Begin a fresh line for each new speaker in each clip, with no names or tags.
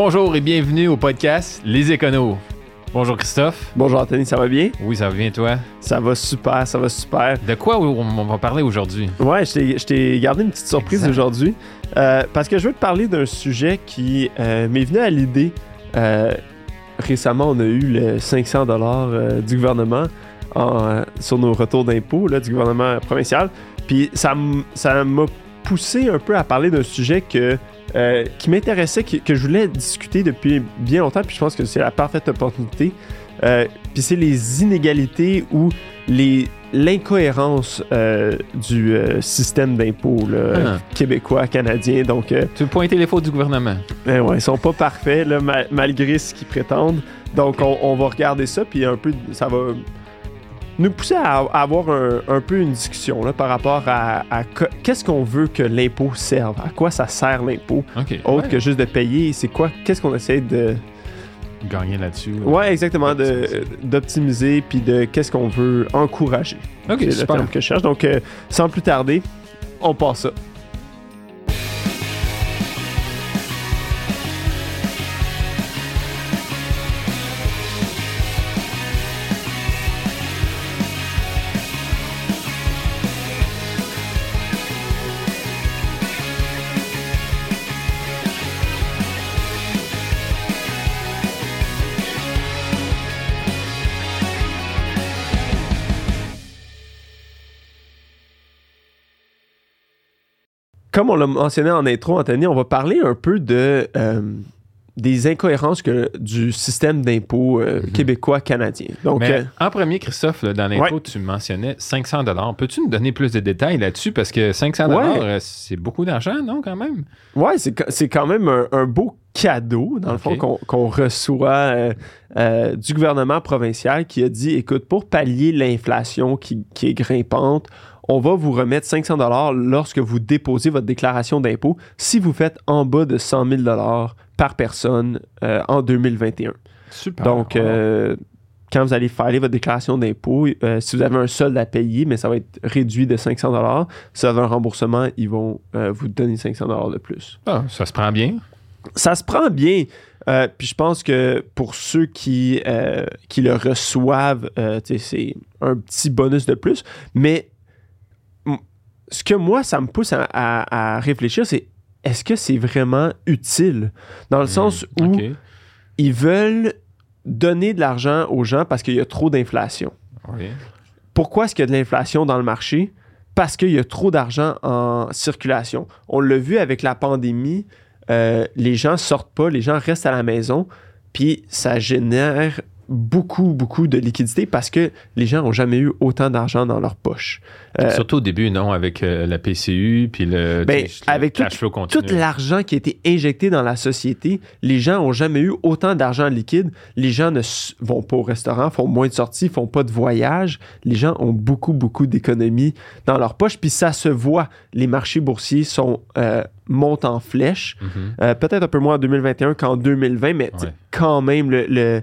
Bonjour et bienvenue au podcast Les Éconos. Bonjour Christophe.
Bonjour Anthony, ça va bien?
Oui, ça va bien toi?
Ça va super, ça va super.
De quoi on va parler aujourd'hui?
Ouais, je t'ai gardé une petite surprise aujourd'hui euh, parce que je veux te parler d'un sujet qui euh, m'est venu à l'idée. Euh, récemment, on a eu le 500 dollars du gouvernement sur nos retours d'impôts du gouvernement provincial. Puis ça m'a poussé un peu à parler d'un sujet que euh, qui m'intéressait, que, je voulais discuter depuis bien longtemps, puis je pense que c'est la parfaite opportunité. Euh, puis c'est les inégalités ou les l'incohérence euh, du système d'impôt ah. québécois, canadien. Donc,
tu veux pointer les fautes du gouvernement?
Ben ouais, ils sont pas parfaits là, malgré ce qu'ils prétendent. Donc, on, on, va regarder ça, puis un peu, ça va nous pousser à, avoir un, peu une discussion là, par rapport à, qu'est-ce qu'on veut que l'impôt serve, à quoi ça sert l'impôt, autre que juste de payer, c'est quoi, qu'est-ce qu'on essaie de
gagner là-dessus.
Ouais, exactement, d'optimiser puis de qu'est-ce qu'on veut encourager.
Ok, c'est le terme
que je cherche. Donc, euh, sans plus tarder, on passe ça. Comme on l'a mentionné en intro, Anthony, on va parler un peu de euh, des incohérences que, du système d'impôt euh, mhm. québécois-canadien.
Donc, euh, en premier, Christophe, dans l'intro, tu mentionnais 500 Peux-tu nous donner plus de détails là-dessus? Parce que 500 c'est beaucoup d'argent, non, quand même?
Oui, c'est quand même un, beau cadeau, dans le fond, qu'on reçoit du gouvernement provincial qui a dit, écoute, pour pallier l'inflation qui, qui est grimpante, on va vous remettre 500 dollars lorsque vous déposez votre déclaration d'impôt si vous faites en bas de 100 000 dollars par personne euh, en 2021.
Super.
Donc, euh, quand vous allez faire votre déclaration d'impôt, euh, si vous avez un solde à payer, mais ça va être réduit de 500 dollars, si vous avez un remboursement, ils vont vous donner 500 dollars de plus.
Ah, ça se prend bien?
Ça se prend bien. puis je pense que pour ceux qui, qui le reçoivent, c'est un petit bonus de plus. Mais ce que moi, ça me pousse à, réfléchir, c'est est-ce que c'est vraiment utile? Dans le hmm, sens où ils veulent donner de l'argent aux gens parce qu'il y a trop d'inflation. Pourquoi est-ce qu'il y a de l'inflation dans le marché? Parce qu'il y a trop d'argent en circulation. On l'a vu avec la pandémie, euh, les gens sortent pas, les gens restent à la maison, puis ça génère beaucoup, beaucoup de liquidités parce que les gens n'ont jamais eu autant d'argent dans leur poche.
Euh, Surtout au début, non, avec euh, la PCU, puis le,
ben, avec tout, tout l'argent qui a été injecté dans la société, les gens n'ont jamais eu autant d'argent liquide. Les gens ne vont pas au restaurant, font moins de sorties, font pas de voyages. Les gens ont beaucoup, beaucoup d'économies dans leur poche, puis ça se voit. Les marchés boursiers sont euh, montent en flèche. Mm-hmm. Peut-être un peu moins en 2021 qu'en 2020, mais quand même, le le,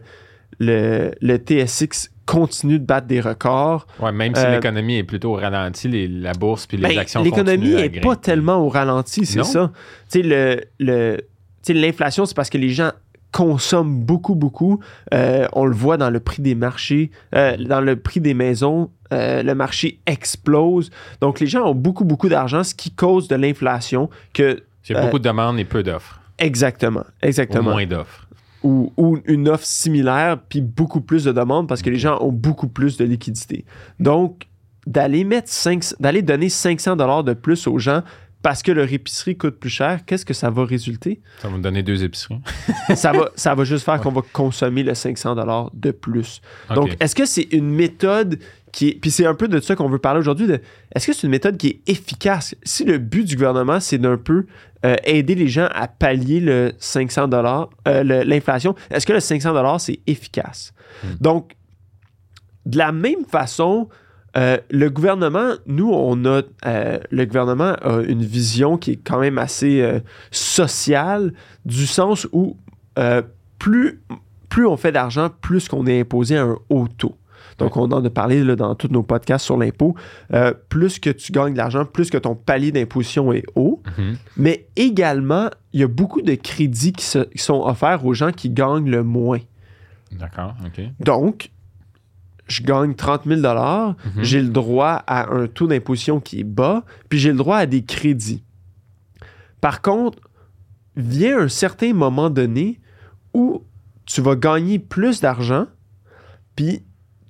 le TSX continue de battre des records.
Ouais, même si euh, l'économie est plutôt au ralenti, la bourse puis les ben, actions
L'économie n'est pas tellement au ralenti, c'est ça. Tu sais, le, l'inflation, c'est parce que les gens consomment beaucoup, beaucoup. Euh, on le voit dans le prix des marchés, euh, dans le prix des maisons. le marché explose. Donc, les gens ont beaucoup, beaucoup d'argent, ce qui cause de l'inflation. que
C'est beaucoup de demandes et peu d'offres.
Exactement, exactement.
Ou moins d'offres
ou, une offre similaire, puis beaucoup plus de demandes parce que les gens ont beaucoup plus de liquidité. Donc, d'aller mettre d'aller donner 500 dollars de plus aux gens parce que leur épicerie coûte plus cher, qu'est-ce que ça va résulter?
Ça va me donner deux épiceries.
ça, va, ça va juste faire qu'on va consommer le 500 dollars de plus. Donc, est-ce que c'est une méthode puis c'est un peu de ça qu'on veut parler aujourd'hui. Est-ce que c'est une méthode qui est efficace? Si le but du gouvernement, c'est d'un peu euh, aider les gens à pallier le 500 dollars, euh, l'inflation, est-ce que le 500 dollars, c'est efficace? Hmm. Donc, de la même façon, euh, le gouvernement, nous, on a, le gouvernement a une vision qui est quand même assez sociale, du sens où plus, plus on fait d'argent, plus qu'on est imposé à un haut taux. Donc, on en a parlé là, dans tous nos podcasts sur l'impôt. Euh, plus que tu gagnes de l'argent, plus que ton palier d'imposition est haut.
Mhm.
Mais également, il y a beaucoup de crédits qui, se- qui sont offerts aux gens qui gagnent le moins.
D'accord, OK.
Donc, je gagne 30 000
Mhm.
j'ai le droit à un taux d'imposition qui est bas, puis j'ai le droit à des crédits. Par contre, vient un certain moment donné où tu vas gagner plus d'argent, puis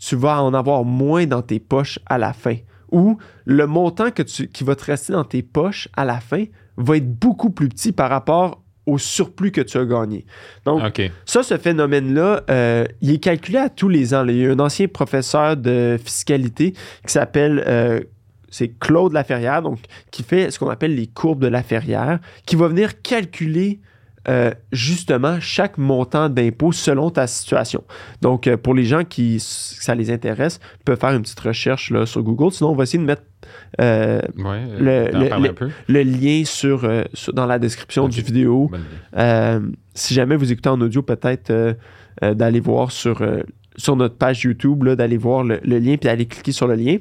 tu vas en avoir moins dans tes poches à la fin. Ou le montant que tu, qui va te rester dans tes poches à la fin va être beaucoup plus petit par rapport au surplus que tu as gagné. Donc, ça, ce phénomène-là, euh, il est calculé à tous les ans. là. Il y a un ancien professeur de fiscalité qui s'appelle euh, c'est Claude Laferrière, donc qui fait ce qu'on appelle les courbes de Laferrière, qui va venir calculer euh, justement chaque montant d'impôt selon ta situation. Donc, euh, pour les gens qui ça les intéresse, peuvent faire une petite recherche là, sur Google. Sinon, on va essayer de mettre euh,
Ouais,
Le- lien sur, sur- dans la description du vidéo. Si jamais vous écoutez en audio, peut-être d'aller voir sur, sur notre page YouTube, d'aller voir le, lien puis d'aller cliquer sur le lien.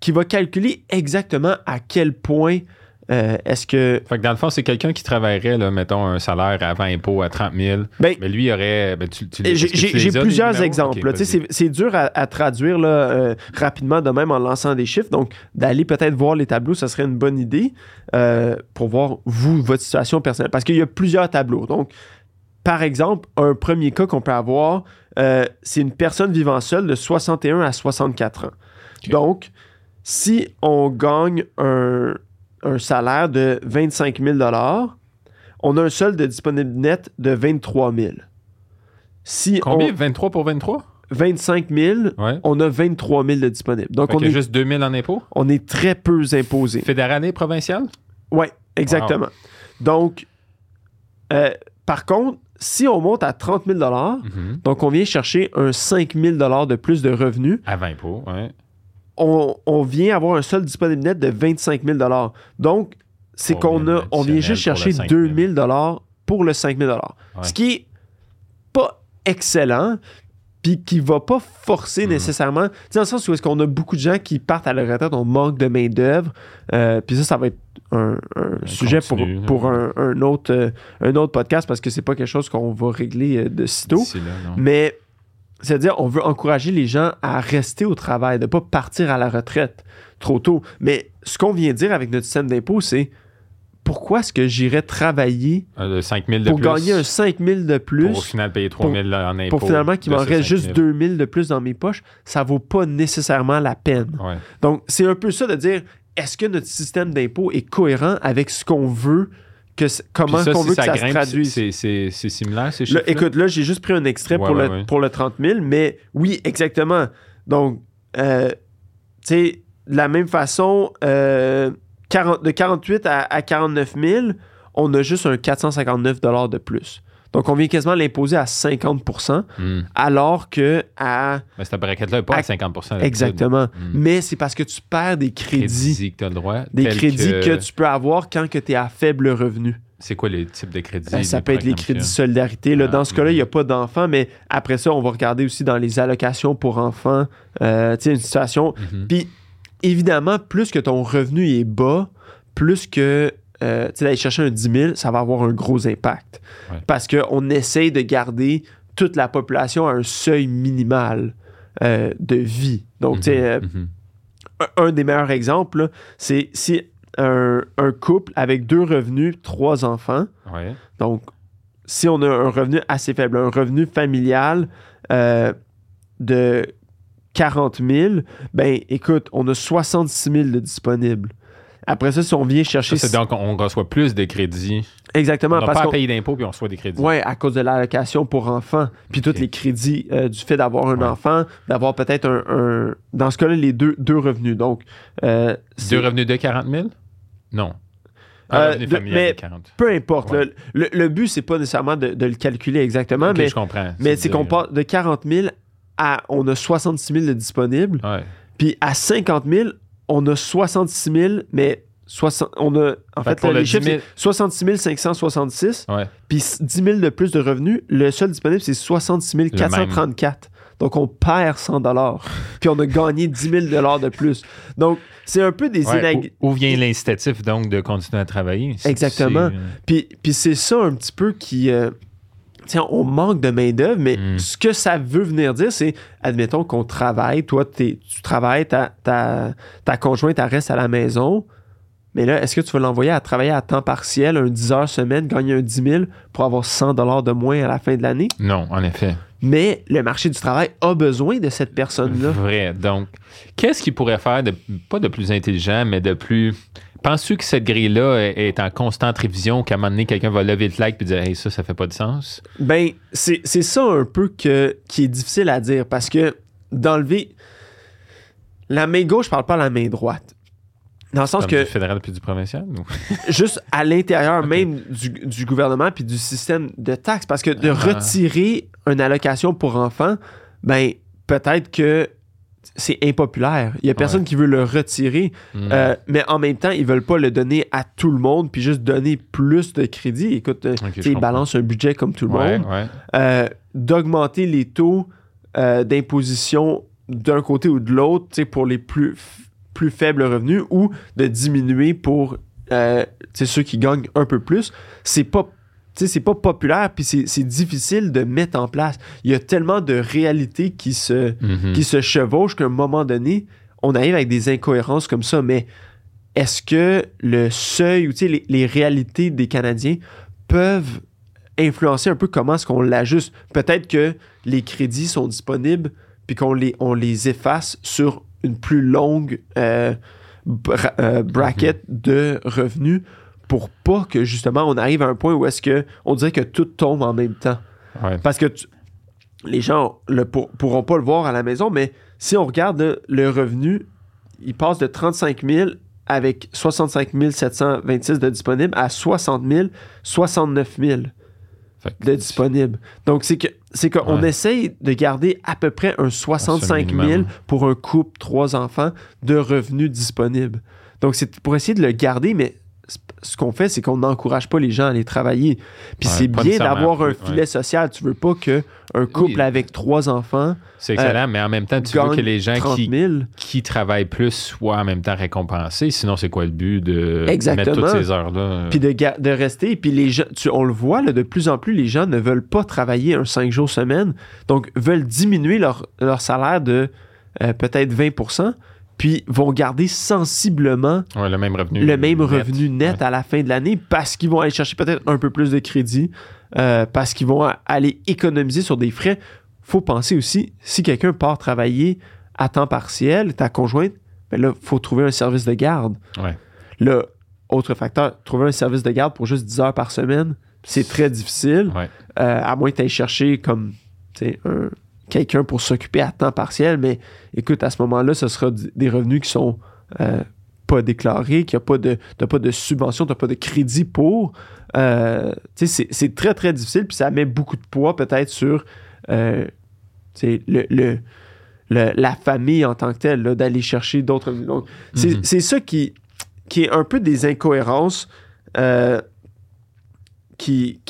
Qui va calculer exactement à quel point euh, est-ce que.
Fait que dans le fond, c'est quelqu'un qui travaillerait, là, mettons, un salaire avant impôt à 30 000.
Ben,
Mais lui, il aurait. Ben, tu, tu,
J'ai plusieurs exemples. C'est dur à, à traduire là, euh, rapidement de même en lançant des chiffres. Donc, d'aller peut-être voir les tableaux, ça serait une bonne idée euh, pour voir, vous, votre situation personnelle. Parce qu'il y a plusieurs tableaux. Donc, par exemple, un premier cas qu'on peut avoir, c'est une personne vivant seule de 61 à 64 ans. Donc, si on gagne un, un salaire de 25 000 on a un solde de disponible net de 23 000 Si
Combien?
on,
23 pour 23
25 000,
Ouais.
on a 23 000 de disponible. Donc,
Fait
on est,
juste 2 000 en impôt
on est très peu imposé.
Fédéral et provincial
Oui, exactement. Donc, euh, par contre, si on monte à 30 000
Mhm.
donc on vient chercher un 5 000 de plus de revenus,
Avant impôt, ouais.
On, on vient avoir un solde disponible net de 25 000 Donc, c'est
3 000
qu'on a, on vient juste chercher
pour le
2 000 pour le 5 000
Ouais.
Ce qui est pas excellent, puis qui va pas forcer
Mhm.
nécessairement. Tu sais, dans le sens où est-ce qu'on a beaucoup de gens qui partent à la retraite, on manque de main-d'œuvre, euh, puis ça, ça va être un, un sujet pour,
continu,
pour
là.
un, un autre, euh, un autre podcast parce que c'est pas quelque chose qu'on va régler euh, de sitôt.
Là.
Mais c'est-à-dire, on veut encourager les gens à rester au travail, de ne pas partir à la retraite trop tôt. Mais ce qu'on vient dire avec notre système d'impôt, c'est pourquoi est-ce que j'irais travailler
Euh, le 5 000 de
pour
plus?
gagner un 5 000 de plus
Pour au final payer 3 000 en impôt.
pour finalement qu'il
de
m'en reste
5
juste
000.
2 000 de plus dans mes poches, ça vaut pas nécessairement la peine.
Ouais.
Donc, c'est un peu ça de dire, est-ce que notre système d'impôt est cohérent avec ce qu'on veut, que, comment
ça,
qu'on
si
veut que ça se
grimpe,
traduise?
c'est- C'est c'est similaire, ces
Là,
chiffres
écoute, là, j'ai juste pris un extrait
Ouais,
pour,
ouais,
le,
ouais.
pour le 30 000, mais oui, exactement. Donc, euh, tu sais, de la même façon, euh, 40 de 48 à, à 49 000, on a juste un 459 de plus. Donc, on vient quasiment l'imposer à 50%
Hmm.
alors que à...
Mais cette braquette-là n'est pas à,
À-
50 d'habitude.
Exactement.
Hmm.
Mais c'est parce que tu perds des crédits.
Crédits que tu as le droit.
Des crédits que... tu peux avoir quand tu es à faible revenu.
C'est quoi les types de crédits?
Euh, ça peut être les crédits solidarité. Là,
Ah,
dans ce cas-là, il n'y a pas d'enfants, mais après ça, on va regarder aussi dans les allocations pour enfants. Euh, tu sais, une situation.
Mhm.
Puis, évidemment, plus que ton revenu est bas, plus que euh, d'aller chercher un 10 000, ça va avoir un gros impact.
Ouais.
Parce qu'on essaye de garder toute la population à un seuil minimal euh, de vie. Donc, euh,
Mhm.
un, un des meilleurs exemples, c'est si un, un couple avec deux revenus, trois enfants,
Ouais.
donc, si on a un revenu assez faible, un revenu familial euh, de 40 000, ben écoute, on a 66 000 de disponibles. Après ça, si on vient chercher...
Ça, donc on reçoit plus de crédits.
Exactement,
On n'a pas à payer d'impôts puis on reçoit des crédits.
Ouais, à cause de l'allocation pour enfants, puis tous les crédits euh, du fait d'avoir un
Ouais.
enfant, d'avoir peut-être un, un- Dans ce cas-là, les deux, deux revenus. Donc, euh,
Deux revenus de 40 000? Non. Un
Euh,
revenu
de-
familial
mais-
de 40.
peu importe.
Ouais.
le, le but, c'est pas nécessairement de, de le calculer exactement, mais,
je comprends.
mais c'est qu'on part de 40 000 à... On a 66 000 de disponibles.
Ouais.
Puis à 50 000, on a 66 000, mais 60, on a, en
Fait
fait,
pour
là,
le
les
10
chiffres,
000
c'est 66 566,
Ouais.
puis 10 000 de plus de revenus. Le seul disponible, c'est 66 434. Donc, on perd 100 Puis, on a gagné 10 000 de plus. Donc, c'est un peu des
ouais, où, vient l'incitatif, donc, de continuer à travailler?
Exactement. Puis, puis c'est ça un petit peu qui... Euh, on manque de main-d'œuvre, mais hmm. ce que ça veut venir dire, c'est, admettons qu'on travaille, toi, tu travailles, ta, ta, ta conjointe, elle reste à la maison, mais là, est-ce que tu vas l'envoyer à travailler à temps partiel, un 10 heures semaine, gagner un 10 000 pour avoir 100 dollars de moins à la fin de l'année?
Non, en effet.
Mais le marché du travail a besoin de cette personne-là.
Vrai. Donc, qu'est-ce qu'il pourrait faire de, pas de plus intelligent, mais de plus Penses-tu que cette grille-là est en constante révision, qu'à un moment donné, quelqu'un va lever le like et dire Hey, ça, ça fait pas de sens?
Ben, c'est ça un peu que, qui est difficile à dire parce que d'enlever. La main gauche, je parle pas à la main droite. Dans le sens que.
Du fédéral puis du provincial?
juste à l'intérieur même du, gouvernement puis du système de taxes. Parce que de ah. retirer une allocation pour enfants, ben, peut-être que c'est impopulaire. Il y a personne qui veut le retirer. Hmm. Euh, mais en même temps, ils veulent pas le donner à tout le monde puis juste donner plus de crédit. Écoute, euh, ils balancent un budget comme tout le monde. Euh, d'augmenter les taux d'imposition d'un côté ou de l'autre pour les plus, plus faibles revenus ou de diminuer pour ceux qui gagnent un peu plus. C'est pas c'est pas populaire, puis c'est difficile de mettre en place. Il y a tellement de réalités qui se, mhm. qui se chevauchent qu'à un moment donné, on arrive avec des incohérences comme ça. Mais est-ce que le seuil ou les, les réalités des Canadiens peuvent influencer un peu comment est-ce qu'on l'ajuste? Peut-être que les crédits sont disponibles, puis qu'on les, on les efface sur une plus longue euh, euh, bracket mhm. de revenus pour pas que justement on arrive à un point où est-ce que on dirait que tout tombe en même temps. Parce que les gens ne pourront pas le voir à la maison, mais si on regarde le revenu, il passe de 35 000 avec 65 726 de disponibles à 60 000, 69 000 de disponibles. Donc, c'est que c'est qu'on essaye de garder à peu près un 65 000 pour un couple, trois enfants, de revenus disponibles. Donc, c'est pour essayer de le garder, mais ce qu'on fait, c'est qu'on n'encourage pas les gens à aller travailler. Puis c'est bien d'avoir un filet social. Tu veux pas qu'un couple avec trois enfants.
C'est excellent, euh, mais en même temps, tu veux que les gens qui, qui travaillent plus soient en même temps récompensés. Sinon, c'est quoi le but de mettre toutes ces heures-là?
Puis de, de rester. Puis les gens, on le voit, là, de plus en plus, les gens ne veulent pas travailler un cinq jours semaine. Donc, veulent diminuer leur, leur salaire de euh, peut-être 20 puis vont garder sensiblement
le même revenu,
le même net, revenu net à la fin de l'année parce qu'ils vont aller chercher peut-être un peu plus de crédit, euh, parce qu'ils vont aller économiser sur des frais. faut penser aussi, si quelqu'un part travailler à temps partiel, ta conjointe, ben là, il faut trouver un service de garde.
Ouais.
Là, autre facteur, trouver un service de garde pour juste 10 heures par semaine, c'est très difficile, euh, à moins que tu ailles chercher comme un quelqu'un pour s'occuper à temps partiel, mais écoute, à ce moment-là, ce sera des revenus qui sont euh, pas déclarés, qu'il n'y a pas de, pas de subvention, tu n'as pas de crédit pour. Euh, c'est très, très difficile, puis ça met beaucoup de poids peut-être sur euh, le, la famille en tant que telle, d'aller chercher d'autres. Mm-hmm. C'est ça qui, qui est un peu des incohérences qui,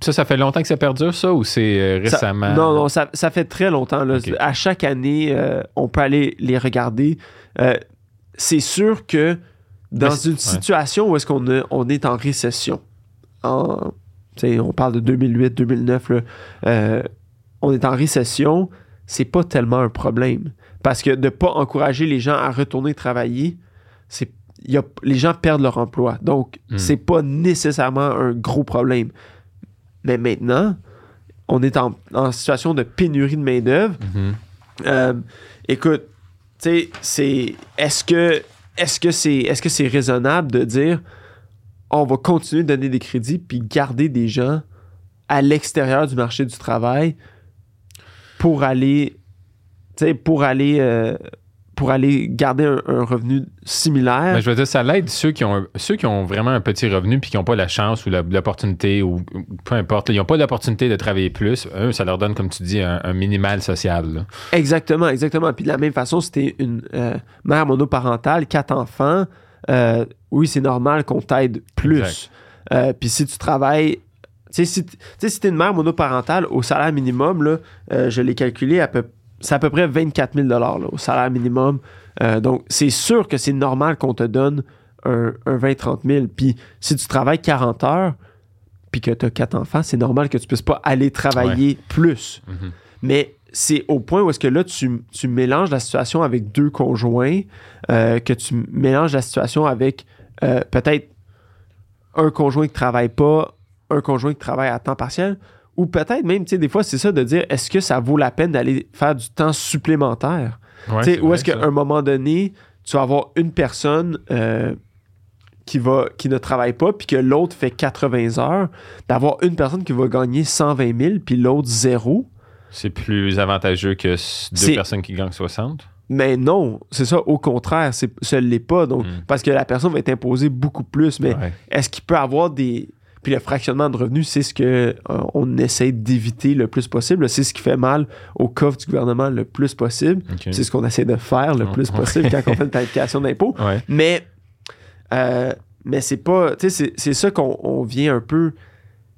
Ça, ça fait longtemps que ça perdure, ça, ou c'est euh, récemment?
non, non, ça, fait très longtemps. À chaque année, euh, on peut aller les regarder. Euh, c'est sûr que dans une situation où est-ce qu'on on est en récession, en, on parle de 2008-2009, on est en récession, c'est pas tellement un problème. Parce que de ne pas encourager les gens à retourner travailler, c'est les gens perdent leur emploi. Donc, hmm. c'est pas nécessairement un gros problème. Mais maintenant, on est en, situation de pénurie de main-d'œuvre.
Hmm.
Euh, écoute, tu sais, c'est. Est-ce que est-ce que c'est est-ce que c'est raisonnable de dire on va continuer de donner des crédits puis garder des gens à l'extérieur du marché du travail pour aller pour aller euh, pour aller garder un, revenu similaire.
Mais je veux dire, ça l'aide ceux qui ont ceux qui ont vraiment un petit revenu puis qui n'ont pas la chance ou l'opportunité ou, peu importe, ils n'ont pas l'opportunité de travailler plus. Eux, ça leur donne, comme tu dis, un, minimal social.
Exactement, exactement. Puis de la même façon, c'était une euh, mère monoparentale, quatre enfants. Euh, oui, c'est normal qu'on t'aide plus. Euh, puis si tu travailles tu sais, si tu es une mère monoparentale au salaire minimum, là, je l'ai calculé à peu c'est à peu près 24 000 là, au salaire minimum. Euh, donc, c'est sûr que c'est normal qu'on te donne un, un 20-30 000. Puis, si tu travailles 40 heures, puis que tu as quatre enfants, c'est normal que tu puisses pas aller travailler plus.
Mhm.
Mais c'est au point où est-ce que là, tu, tu mélanges la situation avec deux conjoints, euh, que tu mélanges la situation avec euh, peut-être un conjoint qui travaille pas, un conjoint qui travaille à temps partiel, ou peut-être même, tu sais, des fois, c'est ça de dire, est-ce que ça vaut la peine d'aller faire du temps supplémentaire?
Ouais,
ou est-ce qu'à un moment donné, tu vas avoir une personne euh, qui, va, qui ne travaille pas, puis que l'autre fait 80 heures, d'avoir une personne qui va gagner 120 000, puis l'autre zéro?
C'est plus avantageux que deux personnes qui gagnent 60.
Mais non, c'est ça, au contraire, c'est, ce l'est pas. Donc,
Mm.
Parce que la personne va être imposée beaucoup plus. Mais
Ouais.
est-ce qu'il peut avoir des. Puis le fractionnement de revenus, c'est ce que euh, on essaie d'éviter le plus possible. C'est ce qui fait mal au coffre du gouvernement le plus possible. C'est ce qu'on essaie de faire le
Ouais.
plus possible quand on fait une planification d'impôts.
Ouais.
Mais, euh, mais c'est pas. Tu sais, c'est- ça qu'on on vient un peu.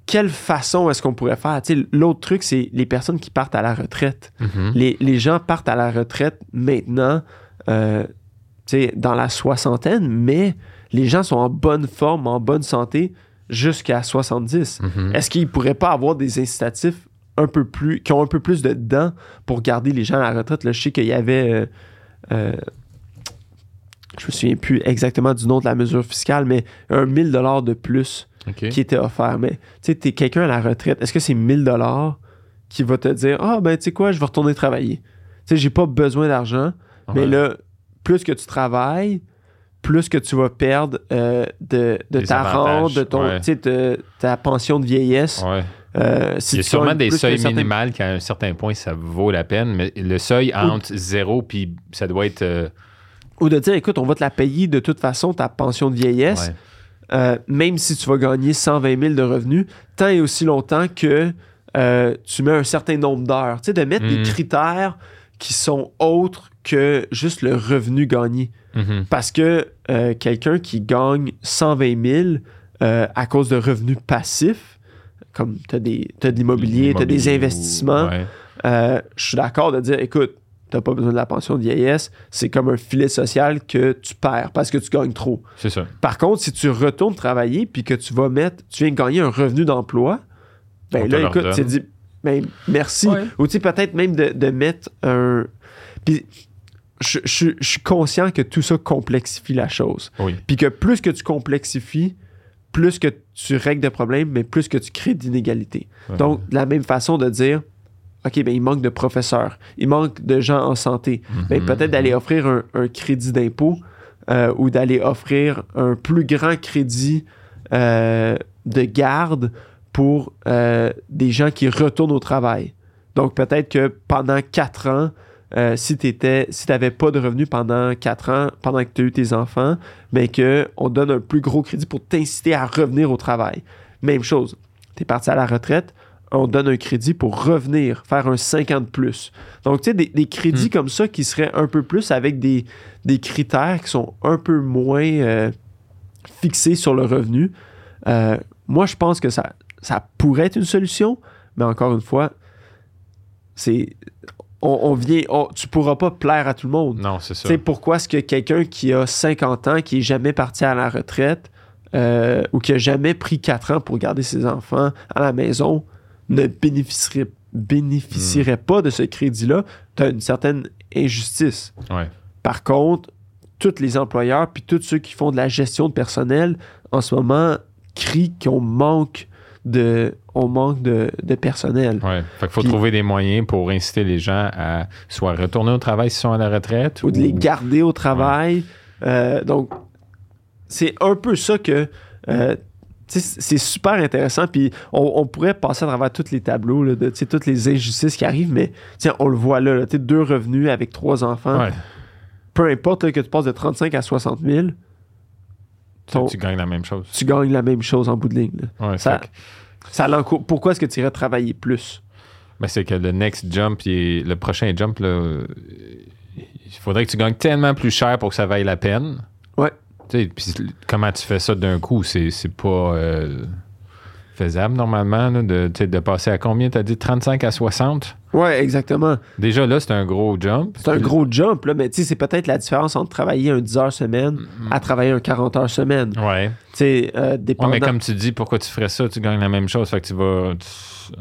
Quelle façon est-ce qu'on pourrait faire? L'autre truc, c'est les personnes qui partent à la retraite.
Mhm.
Les, les gens partent à la retraite maintenant, euh, dans la soixantaine, mais les gens sont en bonne forme, en bonne santé jusqu'à 70.
Mhm.
Est-ce qu'ils pourraient pas avoir des incitatifs un peu plus, qui ont un peu plus de dents pour garder les gens à la retraite? Là, je sais qu'il y avait. euh, euh, je me souviens plus exactement du nom de la mesure fiscale, mais un 1000 dollars de plus qui était offert. Mais tu sais, t'es quelqu'un à la retraite, est-ce que c'est 1000 dollars qui va te dire Ah, ben, tu sais quoi, je vais retourner travailler? Tu sais, j'ai pas besoin d'argent, mais là, plus que tu travailles, plus que tu vas perdre euh, de, ta rente, de ton,
ouais.
de ta pension de vieillesse.
Ouais.
Euh, si
Il y a sûrement des seuils
certain-
minimales qu'à un certain point, ça vaut la peine, mais le seuil entre zéro puis ça doit être. euh,
Ou de dire, écoute, on va te la payer de toute façon, ta pension de vieillesse,
ouais.
même si tu vas gagner 120 000 de revenus, tant et aussi longtemps que tu mets un certain nombre d'heures. Tu sais, de mettre des
Mhm.
critères qui sont autres que juste le revenu gagné.
Mhm.
Parce que euh, quelqu'un qui gagne 120 000 euh, à cause de revenus passifs, comme tu as, de l'immobilier, tu as des investissements,
ouais.
euh, je suis d'accord de dire, écoute, tu pas besoin de la pension de vieillesse, c'est comme un filet social que tu perds parce que tu gagnes trop.
C'est ça.
Par contre, si tu retournes travailler puis que tu vas mettre, tu viens de gagner un revenu d'emploi, ben là, écoute, tu dit, ben merci.
Ouais.
Ou tu sais, peut-être même de, de mettre un. Puis, je, je- je suis conscient que tout ça complexifie la chose.
Oui.
Puis que plus que tu complexifies, plus que tu règles de problèmes, mais plus que tu crées d'inégalités.
Ouais.
Donc, de la même façon de dire, OK, ben, il manque de professeurs, il manque de gens en santé. Ben,
Mhm.
peut-être d'aller offrir un, un crédit d'impôt euh, ou d'aller offrir un plus grand crédit euh, de garde pour euh, des gens qui retournent au travail. Donc, peut-être que pendant quatre ans, euh, si tu si n'avais pas de revenus pendant quatre ans, pendant que tu as eu tes enfants, mais qu'on donne un plus gros crédit pour t'inciter à revenir au travail. Même chose, tu es parti à la retraite, on donne un crédit pour revenir, faire un 50 plus. Donc, tu sais, des, des crédits
Hmm.
comme ça qui seraient un peu plus avec des, des critères qui sont un peu moins euh, fixés sur le revenu. Euh, moi, je pense que ça, ça pourrait être une solution, mais encore une fois, c'est. On, on vient. on- tu pourras pas plaire à tout le monde.
Non, c'est
Tu
ça.
sais, pourquoi est-ce que quelqu'un qui a 50 ans, qui est jamais parti à la retraite, euh, ou qui a jamais pris 4 ans pour garder ses enfants à la maison, ne bénéficierait, bénéficierait pas de ce crédit-là? Tu as une certaine injustice.
Ouais.
Par contre, tous les employeurs puis tous ceux qui font de la gestion de personnel en ce moment crient qu'on manque de, on manque de, de personnel.
Ouais. Fait qu'il faut
Puis-
trouver des moyens pour inciter les gens à soit retourner au travail s'ils sont à la retraite
ou de les garder au travail. Euh, donc, c'est un peu ça que. euh, c'est super intéressant. Puis on, on pourrait passer à travers tous les tableaux, là, de toutes les injustices qui arrivent, mais on le voit là, là, deux revenus avec trois enfants.
Ouais.
Peu importe là, que tu passes de 35 à 60 000, ton-
Tu gagnes la même chose.
tu gagnes la même chose en bout de ligne.
Ouais,
Ça-
que-
Ça Pourquoi est-ce que tu irais travailler plus?
Ben, c'est que le next jump, est- le prochain jump, là, il faudrait que tu gagnes tellement plus cher pour que ça vaille la peine.
Ouais.
Tu sais, puis comment tu fais ça d'un coup? C'est, pas euh, faisable normalement là, de, de passer à combien? Tu as dit 35 à 60?
Ouais, exactement.
Déjà là, c'est un gros jump.
C'est un gros jump, là, mais tu sais, c'est peut-être la différence entre travailler un 10 heures semaine
Mm.
à travailler un 40 heures semaine.
Ouais.
Tu sais, euh,
Ouais,
dépendant.
mais comme tu dis, pourquoi tu ferais ça? Tu gagnes la même chose. Fait que tu vas. tu-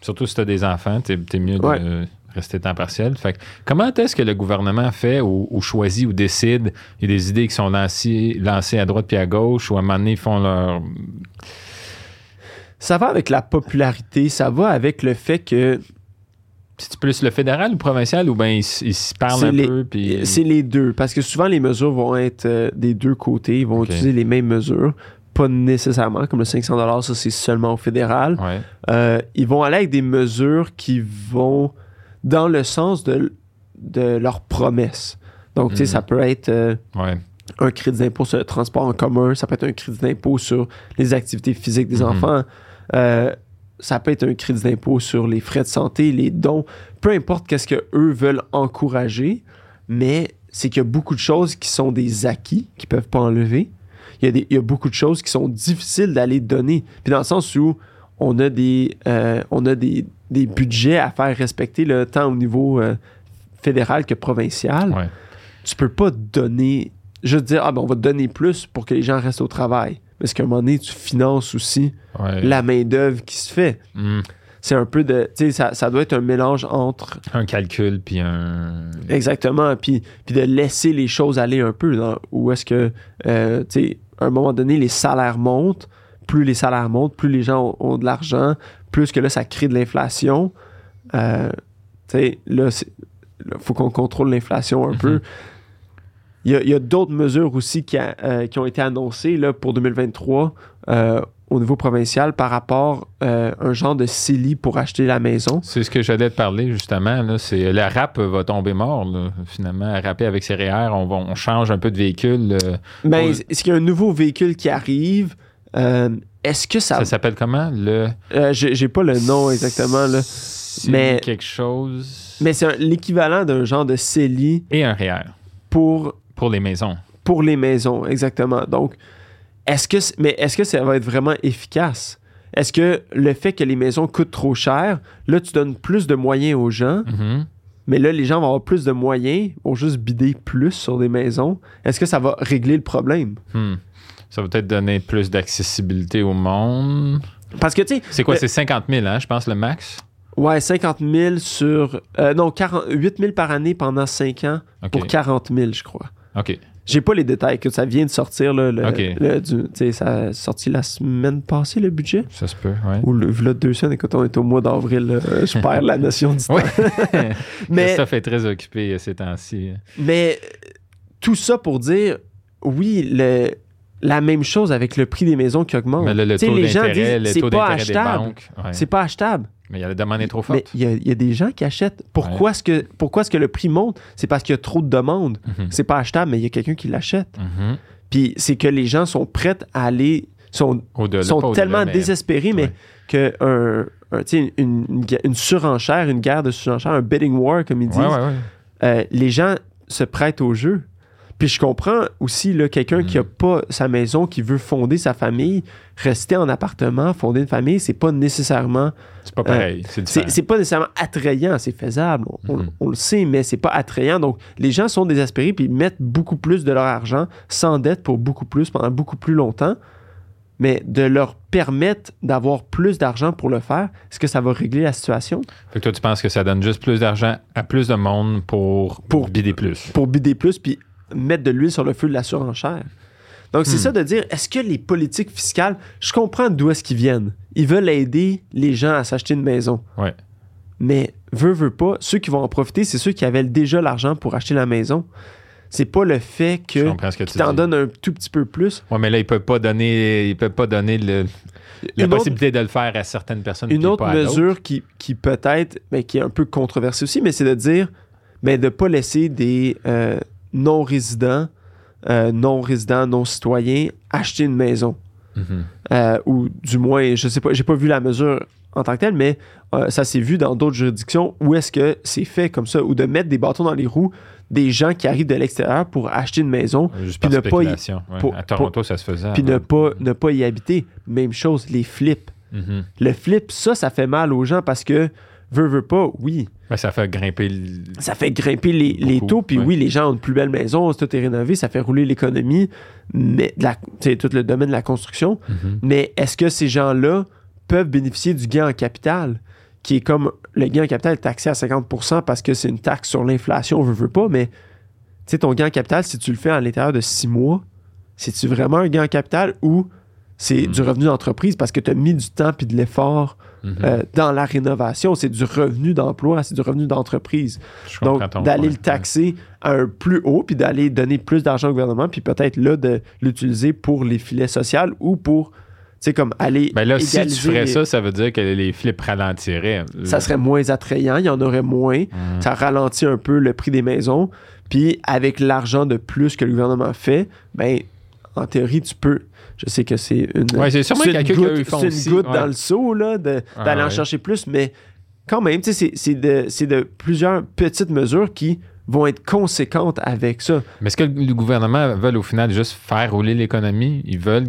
surtout si tu as des enfants, t'es es mieux de rester temps partiel. Fait que comment est-ce que le gouvernement fait ou, ou choisit ou décide? Il y a des idées qui sont lancées, lancées à droite puis à gauche ou à un moment donné, ils font leur.
Ça va avec la popularité, ça va avec le fait que
C'est plus le fédéral ou provincial ou bien ils, ils se parlent un
les-
peu? Puis...
c'est les deux. Parce que souvent, les mesures vont être euh, des deux côtés. Ils vont utiliser les mêmes mesures. Pas nécessairement, comme le 500 ça, c'est seulement au fédéral.
Ouais.
Euh, ils vont aller avec des mesures qui vont dans le sens de, de leurs promesses. Donc, tu sais,
Mhm.
ça peut être euh,
Ouais.
un crédit d'impôt sur le transport en commun, ça peut être un crédit d'impôt sur les activités physiques des
Mhm.
enfants, euh, ça peut être un crédit d'impôt sur les frais de santé, les dons, peu importe qu'est-ce que eux veulent encourager, mais c'est qu'il y a beaucoup de choses qui sont des acquis qu'ils peuvent pas enlever. Il y, a des- il y a beaucoup de choses qui sont difficiles d'aller donner. Puis dans le sens où on a des, euh, on a des, des budgets à faire respecter, tant au niveau euh, fédéral que provincial
Ouais.
tu peux pas donner juste dire ah ben on va te donner plus pour que les gens restent au travail parce qu'à un moment donné tu finances aussi
Ouais.
la main d'œuvre qui se fait
Hmm.
c'est un peu de tu sais ça, ça doit être un mélange entre
Un calcul puis un.
exactement puis puis de laisser les choses aller un peu dans, où est-ce que euh, tu sais à un moment donné les salaires montent plus les salaires montent plus les gens ont, ont de l'argent plus que là ça crée de l'inflation euh, tu sais là il faut qu'on contrôle l'inflation un
Mhm.
peu il y a, d'autres mesures aussi qui, a- euh, qui ont été annoncées là, pour 2023 euh, au niveau provincial par rapport à un genre de CELI pour acheter la maison.
C'est ce que j'allais te parler justement. C'est, la rap va tomber mort, là, finalement. Rapper avec ses REER, on, on change un peu de véhicule. euh,
Mais est-ce qu'il y a un nouveau véhicule qui arrive? Euh, Est-ce que ça...
ça s'appelle comment? Le.
Euh, J'ai pas le nom exactement, là. Mais-
quelque chose.
mais c'est l'équivalent d'un genre de CELI
Et un REER
pour,
pour les maisons.
pour les maisons, exactement. Donc, est-ce que, mais est-ce que ça va être vraiment efficace? Est-ce que le fait que les maisons coûtent trop cher, là, tu donnes plus de moyens aux gens,
Mhm.
mais là, les gens vont avoir plus de moyens, vont juste bider plus sur des maisons? Est-ce que ça va régler le problème?
Hmm. Ça va peut-être donner plus d'accessibilité au monde.
Parce que, tu sais,
C'est quoi? C'est 50 000, hein, je pense, le max?
ouais, 50 000 sur... euh, non, 40 8 000 par année pendant 5 ans pour 40 000, je crois.
OK.
J'ai pas les détails, que ça vient de sortir, là, le, le- du- ça a sorti la semaine passée, le budget.
Ça se peut, ouais.
Ou le, v'là deux semaines, écoute, on est au mois d'avril, euh, je perds la notion du temps.
Oui.
Mais,
Christophe est très occupé euh, ces temps-ci.
mais euh, tout ça pour dire, oui, le, la même chose avec le prix des maisons qui augmente.
Mais le taux
les gens disent,
le
c'est pas achetable.
ouais.
C'est pas achetable.
Mais il y a la demande est trop
Mais
forte.
il y, a- il y a des gens qui achètent. Pourquoi est-ce que, pourquoi est-ce que le prix monte? C'est parce qu'il y a trop de demandes.
Mhm.
C'est pas achetable, mais il y a quelqu'un qui l'achète.
Mhm.
Puis c'est que les gens sont prêts à aller, sont,
Au-delà,
sont tellement
mais-
désespérés, mais
Ouais.
que un, un- tu sais, une, une, gue- une surenchère, une guerre de surenchère, un bidding war, comme ils disent, euh, les gens se prêtent au jeu. Puis je comprends aussi quelqu'un qui a pas sa maison, qui veut fonder sa famille, rester en appartement, fonder une famille, c'est pas nécessairement
C'est pas pareil. c'est
c'est pas nécessairement attrayant, c'est faisable, on, on-
Mhm.
on le sait, mais c'est pas attrayant. Donc, les gens sont désespérés puis ils mettent beaucoup plus de leur argent, s'endettent pour beaucoup plus pendant beaucoup plus longtemps. Mais de leur permettre d'avoir plus d'argent pour le faire, est-ce que ça va régler la situation?
Fait que toi, tu penses que ça donne juste plus d'argent à plus de monde pour,
Pour-
bider plus?
Pour bider plus puis mettre de l'huile sur le feu de la surenchère. Donc, c'est
Hmm.
ça de dire, est-ce que les politiques fiscales, je comprends d'où est-ce qu'ils viennent. Ils veulent aider les gens à s'acheter une maison.
Ouais.
Mais veut, veut pas, ceux qui vont en profiter, c'est ceux qui avaient déjà l'argent pour acheter la maison. C'est pas le fait que
tu
t'en
dis.
donnent un tout petit peu plus.
Ouais, mais là, ils peuvent pas donner, ils peuvent pas donner le, la
Une autre-
possibilité de le faire à certaines personnes.
Une autre
pas à
mesure qui, qui peut-être, mais qui est un peu controversée aussi, mais c'est de dire mais de ne pas laisser des euh, non-résidents, euh, non-résidents, non-citoyens acheter une maison.
Mhm.
Euh, ou du moins, je sais pas, j'ai pas vu la mesure en tant que telle, mais euh, ça s'est vu dans d'autres juridictions où est-ce que c'est fait comme ça, ou de mettre des bâtons dans les roues des gens qui arrivent de l'extérieur pour acheter une maison,
Juste
Puis ne pas y-
spéculation. ouais.
pour-
à Toronto, ça se faisait.
puis ne
avant.
pas, ne pas y habiter. Même chose, les flips.
Mhm.
Le flip, ça, ça fait mal aux gens parce que veut, veut pas, oui.
Ouais, ça fait grimper le-
Ça fait grimper les, taux, puis
ouais.
oui, les gens ont une plus belle maison, tout est rénové, ça fait rouler l'économie, mais de la- tout le domaine de la construction.
Mhm.
Mais est-ce que ces gens-là peuvent bénéficier du gain en capital, qui est comme le gain en capital est taxé à 50% parce que c'est une taxe sur l'inflation, on veut, veut pas, mais tu sais, ton gain en capital, si tu le fais à l'intérieur de six mois, c'est-tu vraiment un gain en capital ou c'est
Mhm.
du revenu d'entreprise parce que tu as mis du temps puis de l'effort
Mhm.
euh, dans la rénovation? C'est du revenu d'emploi, c'est du revenu d'entreprise. Donc, d'aller le taxer à un plus haut, puis d'aller donner plus d'argent au gouvernement, puis peut-être là, de l'utiliser pour les filets sociaux ou pour, tu sais, comme aller.
Ben là, si tu ferais
les-
ça, ça veut dire que les flips ralentiraient.
Ça serait moins attrayant, il y en aurait moins.
Mhm.
Ça ralentit un peu le prix des maisons. Puis, avec l'argent de plus que le gouvernement fait, ben, en théorie, tu peux. Je sais que c'est une.
Ouais, c'est sûrement
une
quelqu'un
c'est
aussi,
une goutte
ouais.
dans le seau, là,
Ah,
d'aller en chercher plus, mais quand même, tu sais, c'est- de, plusieurs petites mesures qui vont être conséquentes avec ça.
Mais est-ce que le gouvernement veut au final juste faire rouler l'économie? Ils veulent.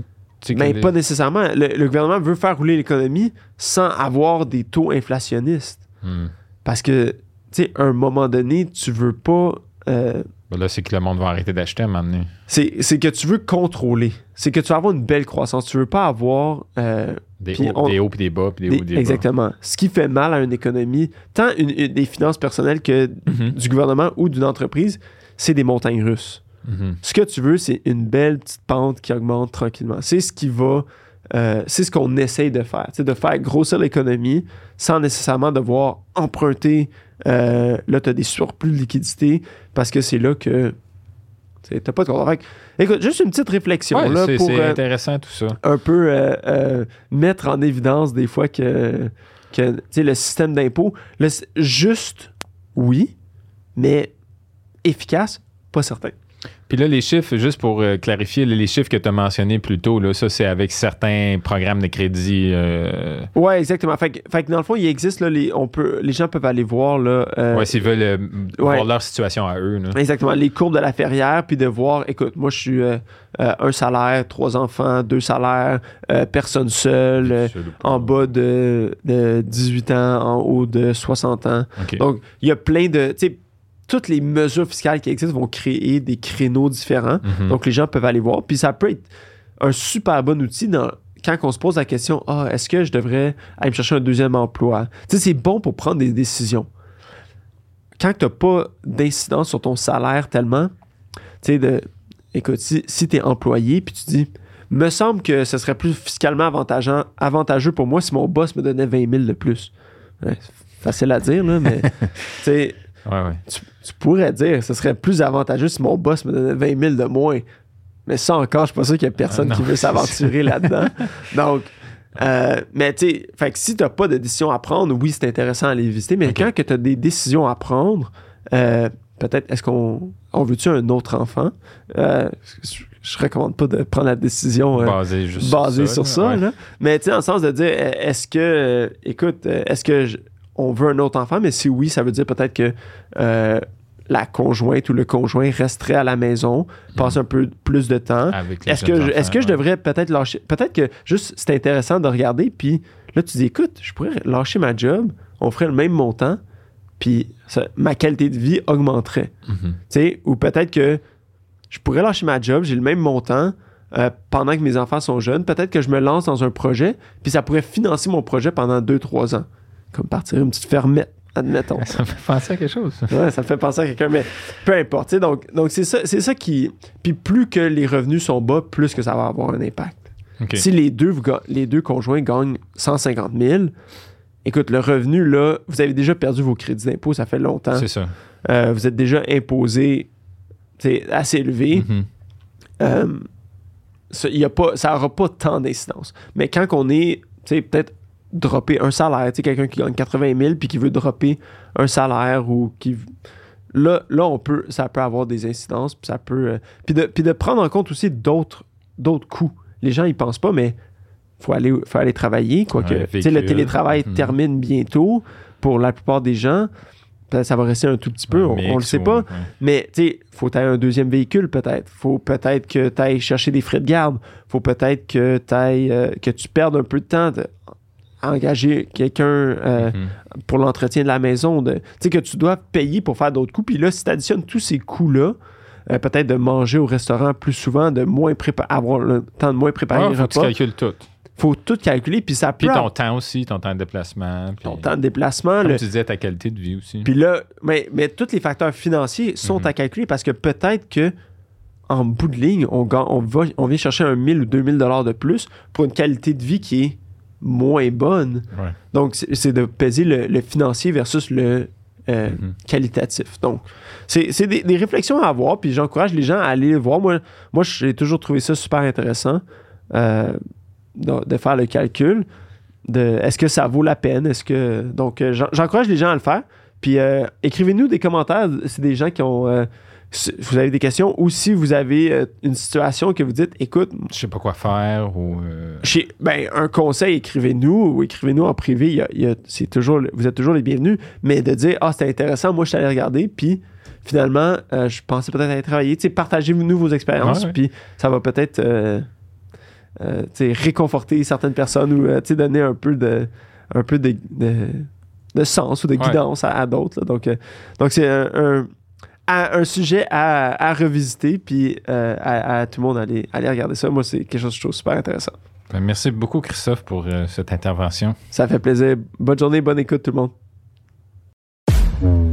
Mais
les-
pas nécessairement. Le, le gouvernement veut faire rouler l'économie sans avoir des taux inflationnistes.
Hmm.
Parce que, tu sais, à un moment donné, tu veux pas. euh,
Ben là, c'est que le monde va arrêter d'acheter à un moment donné.
c'est c'est que tu veux contrôler. C'est que tu veux avoir une belle croissance. Tu veux pas avoir. euh,
Des, hauts,
on-
des hauts puis des bas, puis des
des-
hauts des bas.
exactement. Ce qui fait mal à une économie, tant une- une- des finances personnelles que
Mhm.
du gouvernement ou d'une entreprise, c'est des montagnes russes.
Mhm.
Ce que tu veux, c'est une belle petite pente qui augmente tranquillement. C'est ce qui va. Euh, c'est ce qu'on essaye de faire. C'est de faire grossir l'économie sans nécessairement devoir emprunter. Euh, là, tu as des surplus de liquidité parce que c'est là que. Tu n'as pas de que, Écoute, juste une petite réflexion
Ouais,
là,
c'est
pour euh,
intéressant tout ça.
un peu mettre en évidence des fois que, que le système d'impôt, juste, oui, mais efficace, pas certain.
Puis là, les chiffres, juste pour euh, clarifier, les chiffres que tu as mentionnés plus tôt, là, ça, c'est avec certains programmes de crédit. euh,
Ouais, exactement. Fait que, fait que dans le fond, il existe, là, les, on peut, les gens peuvent aller voir, là, euh,
ouais, s'ils veulent
ouais.
voir leur situation à eux. là.
exactement, les courbes de la ferrière, puis de voir, écoute, moi, je suis un salaire, trois enfants, deux salaires, personne seule, en bas de, de 18 ans, en haut de 60 ans. Donc, il y a plein de. Tu sais, toutes les mesures fiscales qui existent vont créer des créneaux différents.
Mhm.
Donc, les gens peuvent aller voir. Puis, ça peut être un super bon outil dans, quand on se pose la question Ah, est-ce que je devrais aller me chercher un deuxième emploi Tu sais, c'est bon pour prendre des décisions. Quand tu n'as pas d'incidence sur ton salaire tellement, tu sais, de. Écoute, si, si tu es employé, puis tu dis Me semble que ce serait plus fiscalement avantageux pour moi si mon boss me donnait 20 000 de plus. Ouais, c'est facile à dire, là, mais. tu sais,
Ouais, ouais.
tu, tu pourrais dire ce serait plus avantageux si mon boss me donnait 20 000 de moins. Mais ça encore, je suis pas sûr qu'il y a personne
Ah,
qui
non,
veut s'aventurer là-dedans. Donc, euh, mais tu sais, fait que si tu n'as pas de décision à prendre, oui, c'est intéressant à aller visiter. Mais quand tu as des décisions à prendre, euh, peut-être, est-ce qu'on on veut-tu un autre enfant? Euh, je, je recommande pas de prendre la décision. euh,
Basé juste
basé sur ça.
là. Ouais.
là. Mais tu sais, dans le sens de dire, est-ce que, écoute, est-ce que je- on veut un autre enfant? Mais si oui, ça veut dire peut-être que euh, la conjointe ou le conjoint resterait à la maison, passe un peu plus de temps.
Avec les
Est-ce que, je- est-ce que je devrais peut-être lâcher? Peut-être que juste c'est intéressant de regarder, puis là, tu dis, écoute, je pourrais lâcher ma job, on ferait le même montant, puis ça- ma qualité de vie augmenterait.
Mhm.
Sais, ou peut-être que je pourrais lâcher ma job, j'ai le même montant euh, pendant que mes enfants sont jeunes. Peut-être que je me lance dans un projet, puis ça pourrait financer mon projet pendant 2-3 ans. Comme partir une petite fermette, admettons.
Ça me fait penser à quelque chose.
Ouais, ça me fait penser à quelqu'un, mais peu importe. Donc, donc c'est ça, c'est ça qui. Puis plus que les revenus sont bas, plus que ça va avoir un impact. Si les deux, vous les deux conjoints gagnent 150 000, écoute, le revenu, là, vous avez déjà perdu vos crédits d'impôt, ça fait longtemps.
C'est ça.
Euh, vous êtes déjà imposé sais, assez élevé.
Mhm.
Euh, ça y a pas, ça n'aura pas tant d'incidence. Mais quand on est, tu sais, peut-être dropper un salaire, tu sais, quelqu'un qui gagne 80 000 puis qui veut dropper un salaire ou qui. Là, là on peut, ça peut avoir des incidences, puis ça peut. euh, puis, de, puis de prendre en compte aussi d'autres, d'autres coûts. Les gens, ils pensent pas, mais faut aller, faut aller travailler. Quoique,
Ouais,
tu sais, le télétravail
Mhm.
termine bientôt pour la plupart des gens. Peut-être ça va rester un tout petit peu, on, on le sait pas.
ouais.
Mais, tu sais, faut que tu un deuxième véhicule peut-être. Faut peut-être que tu ailles chercher des frais de garde. Faut peut-être que, t'ailles, euh, que tu perdes un peu de temps de- engager quelqu'un euh,
Mhm.
pour l'entretien de la maison, de, tu sais, que tu dois payer pour faire d'autres coûts. Puis là, si tu additionnes tous ces coûts-là, euh, peut-être de manger au restaurant plus souvent, de moins prépa- avoir le temps de moins préparer
Ouais,
les
faut que tu calcules tout.
faut tout calculer. Puis ça peut
Puis ton temps aussi, ton temps de déplacement. Puis,
ton temps de déplacement.
comme
le-
tu disais, ta qualité de vie aussi.
Puis là, mais, mais tous les facteurs financiers sont
Mhm.
à calculer parce que peut-être que en bout de ligne, on, va, on vient chercher un 1000 ou 2000 dollars de plus pour une qualité de vie qui est moins bonne.
Ouais.
Donc, c'est de peser le, le financier versus le euh,
Mhm.
qualitatif. Donc, c'est c'est des, des réflexions à avoir, puis j'encourage les gens à aller le voir. Moi, moi j'ai toujours trouvé ça super intéressant euh, de, de faire le calcul de est-ce que ça vaut la peine? Est-ce que donc euh, j'en- j'encourage les gens à le faire. Puis euh, écrivez-nous des commentaires. C'est des gens qui ont vous avez des questions ou si vous avez euh, une situation que vous dites écoute
Je sais pas quoi faire ou. euh,
ben, un conseil, écrivez-nous ou écrivez-nous en privé. Il y a- il y a- c'est toujours, vous êtes toujours les bienvenus. Mais de dire, ah, c'était intéressant, moi, je suis allé regarder, puis finalement, euh, je pensais peut-être aller travailler. Tu sais, partagez-nous vos expériences, puis ça va peut-être euh, réconforter certaines personnes ou donner un peu de, un peu de, de, de sens ou de
Ouais.
guidance à, à d'autres. Donc, donc c'est un, un, un sujet à, revisiter, puis euh, à, tout le monde aller, aller regarder ça. Moi, c'est quelque chose que je trouve super intéressant.
Ben, merci beaucoup, Christophe, pour euh, cette intervention.
Ça fait plaisir. Bonne journée, bonne écoute, tout le monde.